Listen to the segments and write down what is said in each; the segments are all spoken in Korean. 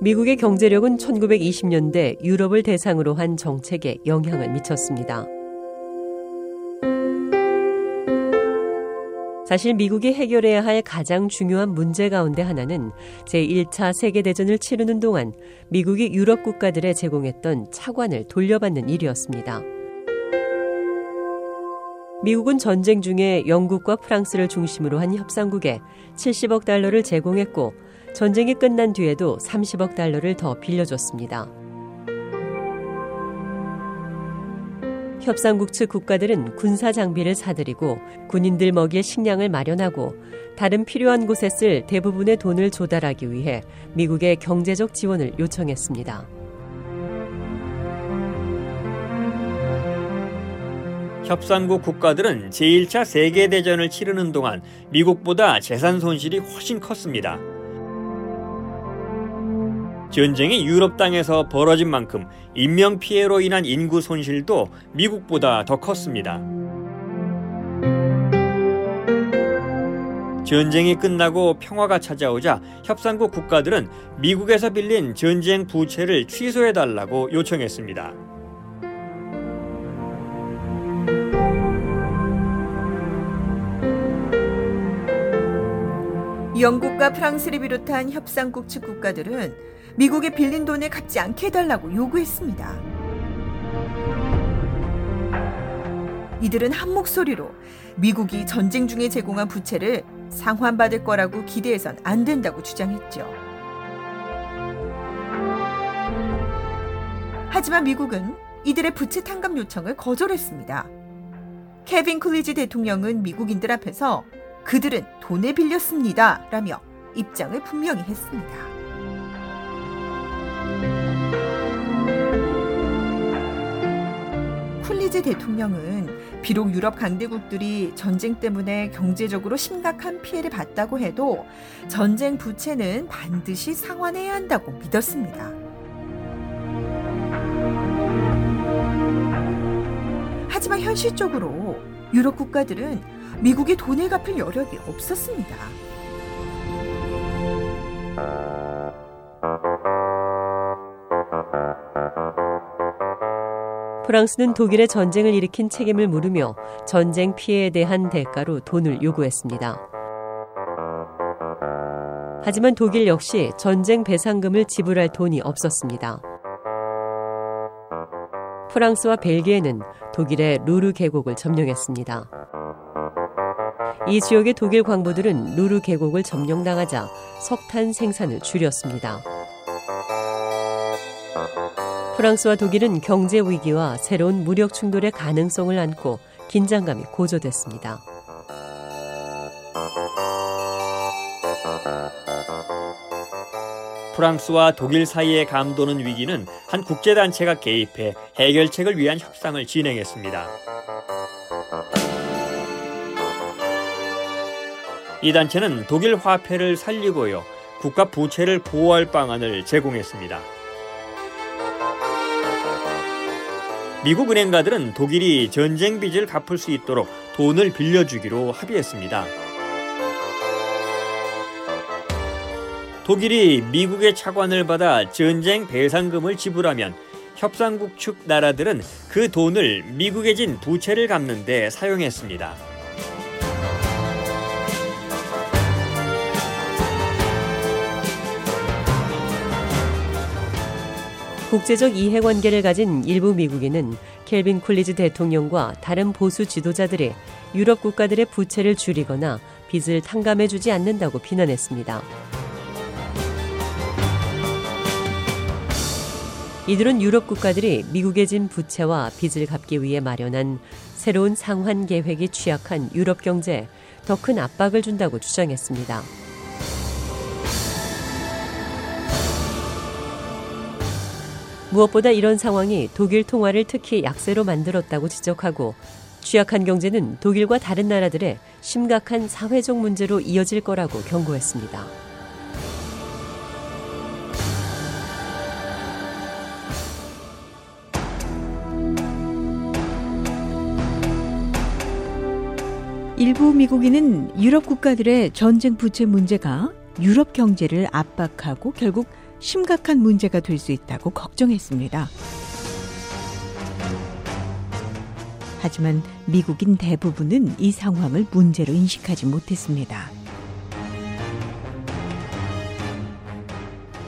미국의 경제력은 1920년대 유럽을 대상으로 한 정책에 영향을 미쳤습니다. 사실 미국이 해결해야 할 가장 중요한 문제 가운데 하나는 제1차 세계대전을 치르는 동안 미국이 유럽 국가들에 제공했던 차관을 돌려받는 일이었습니다. 미국은 전쟁 중에 영국과 프랑스를 중심으로 한 협상국에 70억 달러를 제공했고 전쟁이 끝난 뒤에도 30억 달러를 더 빌려줬습니다. 협상국 측 국가들은 군사 장비를 사들이고 군인들 먹일 식량을 마련하고 다른 필요한 곳에 쓸 대부분의 돈을 조달하기 위해 미국의 경제적 지원을 요청했습니다. 협상국 국가들은 제1차 세계대전을 치르는 동안 미국보다 재산 손실이 훨씬 컸습니다. 전쟁이 유럽 땅에서 벌어진 만큼 인명 피해로 인한 인구 손실도 미국보다 더 컸습니다. 전쟁이 끝나고 평화가 찾아오자 협상국 국가들은 미국에서 빌린 전쟁 부채를 취소해달라고 요청했습니다. 영국과 프랑스를 비롯한 협상국 측 국가들은 미국에 빌린 돈을 갚지 않게 해달라고 요구했습니다. 이들은 한 목소리로 미국이 전쟁 중에 제공한 부채를 상환받을 거라고 기대해선 안 된다고 주장했죠. 하지만 미국은 이들의 부채 탕감 요청을 거절했습니다. 케빈 클리지 대통령은 미국인들 앞에서 그들은 돈을 빌렸습니다. 라며 입장을 분명히 했습니다. 쿨리지 대통령은 비록 유럽 강대국들이 전쟁 때문에 경제적으로 심각한 피해를 봤다고 해도 전쟁 부채는 반드시 상환해야 한다고 믿었습니다. 하지만 현실적으로 유럽 국가들은 미국의 돈을 갚을 여력이 없었습니다. 프랑스는 독일의 전쟁을 일으킨 책임을 물으며 전쟁 피해에 대한 대가로 돈을 요구했습니다. 하지만 독일 역시 전쟁 배상금을 지불할 돈이 없었습니다. 프랑스와 벨기에는 독일의 루르 계곡을 점령했습니다. 이 지역의 독일 광부들은 루르 계곡을 점령당하자 석탄 생산을 줄였습니다. 프랑스와 독일은 경제 위기와 새로운 무력 충돌의 가능성을 안고 긴장감이 고조됐습니다. 프랑스와 독일 사이의 감도는 위기는 한 국제단체가 개입해 해결책을 위한 협상을 진행했습니다. 이 단체는 독일 화폐를 살리고요. 국가 부채를 보호할 방안을 제공했습니다. 미국 은행가들은 독일이 전쟁 빚을 갚을 수 있도록 돈을 빌려주기로 합의했습니다. 독일이 미국의 차관을 받아 전쟁 배상금을 지불하면 협상국 측 나라들은 그 돈을 미국에 진 부채를 갚는 데 사용했습니다. 국제적 이해관계를 가진 일부 미국인은 켈빈 쿨리즈 대통령과 다른 보수 지도자들이 유럽 국가들의 부채를 줄이거나 빚을 탕감해주지 않는다고 비난했습니다. 이들은 유럽 국가들이 미국에 진 부채와 빚을 갚기 위해 마련한 새로운 상환 계획이 취약한 유럽 경제에 더 큰 압박을 준다고 주장했습니다. 무엇보다 이런 상황이 독일 통화를 특히 약세로 만들었다고 지적하고 취약한 경제는 독일과 다른 나라들의 심각한 사회적 문제로 이어질 거라고 경고했습니다. 일부 미국인은 유럽 국가들의 전쟁 부채 문제가 유럽 경제를 압박하고 결국 심각한 문제가 될 수 있다고 걱정했습니다. 하지만 미국인 대부분은 이 상황을 문제로 인식하지 못했습니다.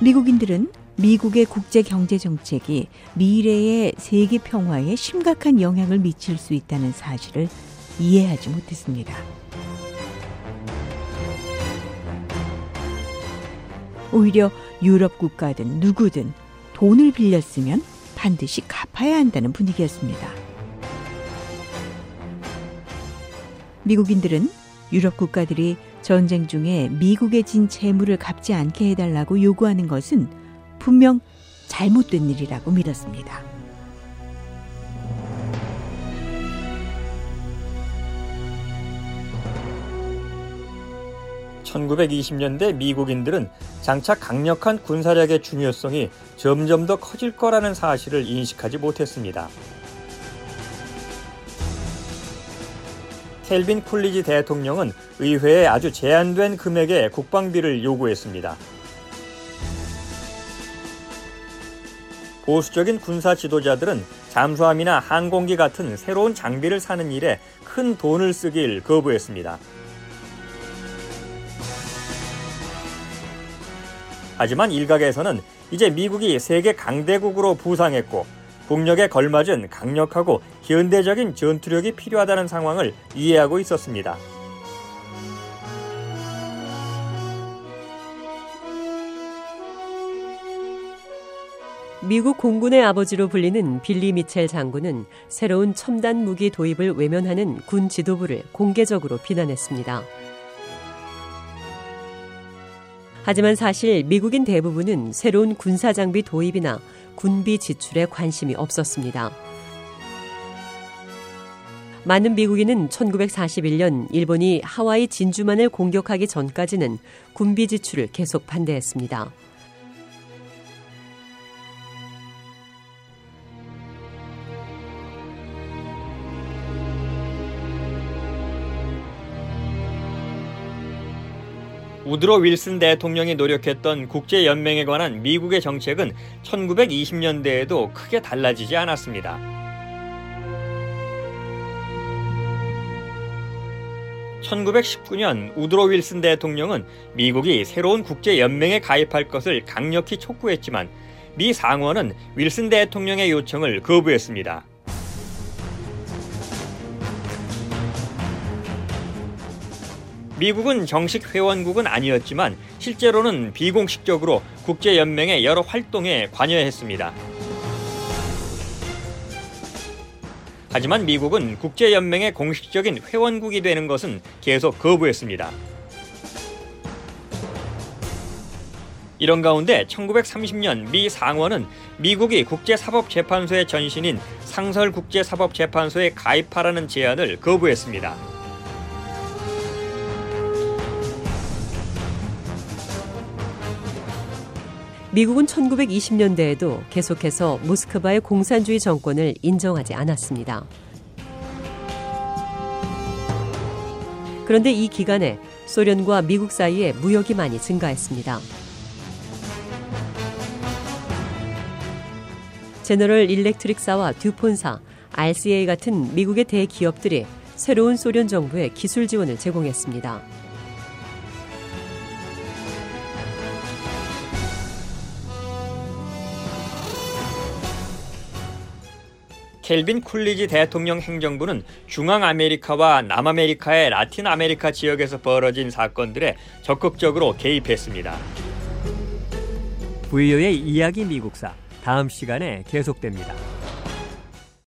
미국인들은 미국의 국제 경제 정책이 미래의 세계 평화에 심각한 영향을 미칠 수 있다는 사실을 이해하지 못했습니다. 오히려 유럽 국가든 누구든 돈을 빌렸으면 반드시 갚아야 한다는 분위기였습니다. 미국인들은 유럽 국가들이 전쟁 중에 미국의 진 재물을 갚지 않게 해달라고 요구하는 것은 분명 잘못된 일이라고 믿었습니다. 1920년대 미국인들은 장차 강력한 군사력의 중요성이 점점 더 커질 거라는 사실을 인식하지 못했습니다. 켈빈 쿨리지 대통령은 의회에 아주 제한된 금액의 국방비를 요구했습니다. 보수적인 군사 지도자들은 잠수함이나 항공기 같은 새로운 장비를 사는 일에 큰 돈을 쓰길 거부했습니다. 하지만 일각에서는 이제 미국이 세계 강대국으로 부상했고 국력에 걸맞은 강력하고 현대적인 전투력이 필요하다는 상황을 이해하고 있었습니다. 미국 공군의 아버지로 불리는 빌리 미첼 장군은 새로운 첨단 무기 도입을 외면하는 군 지도부를 공개적으로 비난했습니다. 하지만 사실 미국인 대부분은 새로운 군사 장비 도입이나 군비 지출에 관심이 없었습니다. 많은 미국인은 1941년 일본이 하와이 진주만을 공격하기 전까지는 군비 지출을 계속 반대했습니다. 우드로 윌슨 대통령이 노력했던 국제연맹에 관한 미국의 정책은 1920년대에도 크게 달라지지 않았습니다. 1919년 우드로 윌슨 대통령은 미국이 새로운 국제연맹에 가입할 것을 강력히 촉구했지만 미 상원은 윌슨 대통령의 요청을 거부했습니다. 미국은 정식 회원국은 아니었지만 실제로는 비공식적으로 국제연맹의 여러 활동에 관여했습니다. 하지만 미국은 국제연맹의 공식적인 회원국이 되는 것은 계속 거부했습니다. 이런 가운데 1930년 미 상원은 미국이 국제사법재판소의 전신인 상설국제사법재판소에 가입하라는 제안을 거부했습니다. 미국은 1920년대에도 계속해서 모스크바의 공산주의 정권을 인정하지 않았습니다. 그런데 이 기간에 소련과 미국 사이에 무역이 많이 증가했습니다. 제너럴 일렉트릭사와 듀폰사, RCA 같은 미국의 대기업들이 새로운 소련 정부에 기술 지원을 제공했습니다. 켈빈 쿨리지 대통령 행정부는 중앙아메리카와 남아메리카의 라틴 아메리카 지역에서 벌어진 사건들에 적극적으로 개입했습니다. VOA 이야기 미국사 다음 시간에 계속됩니다.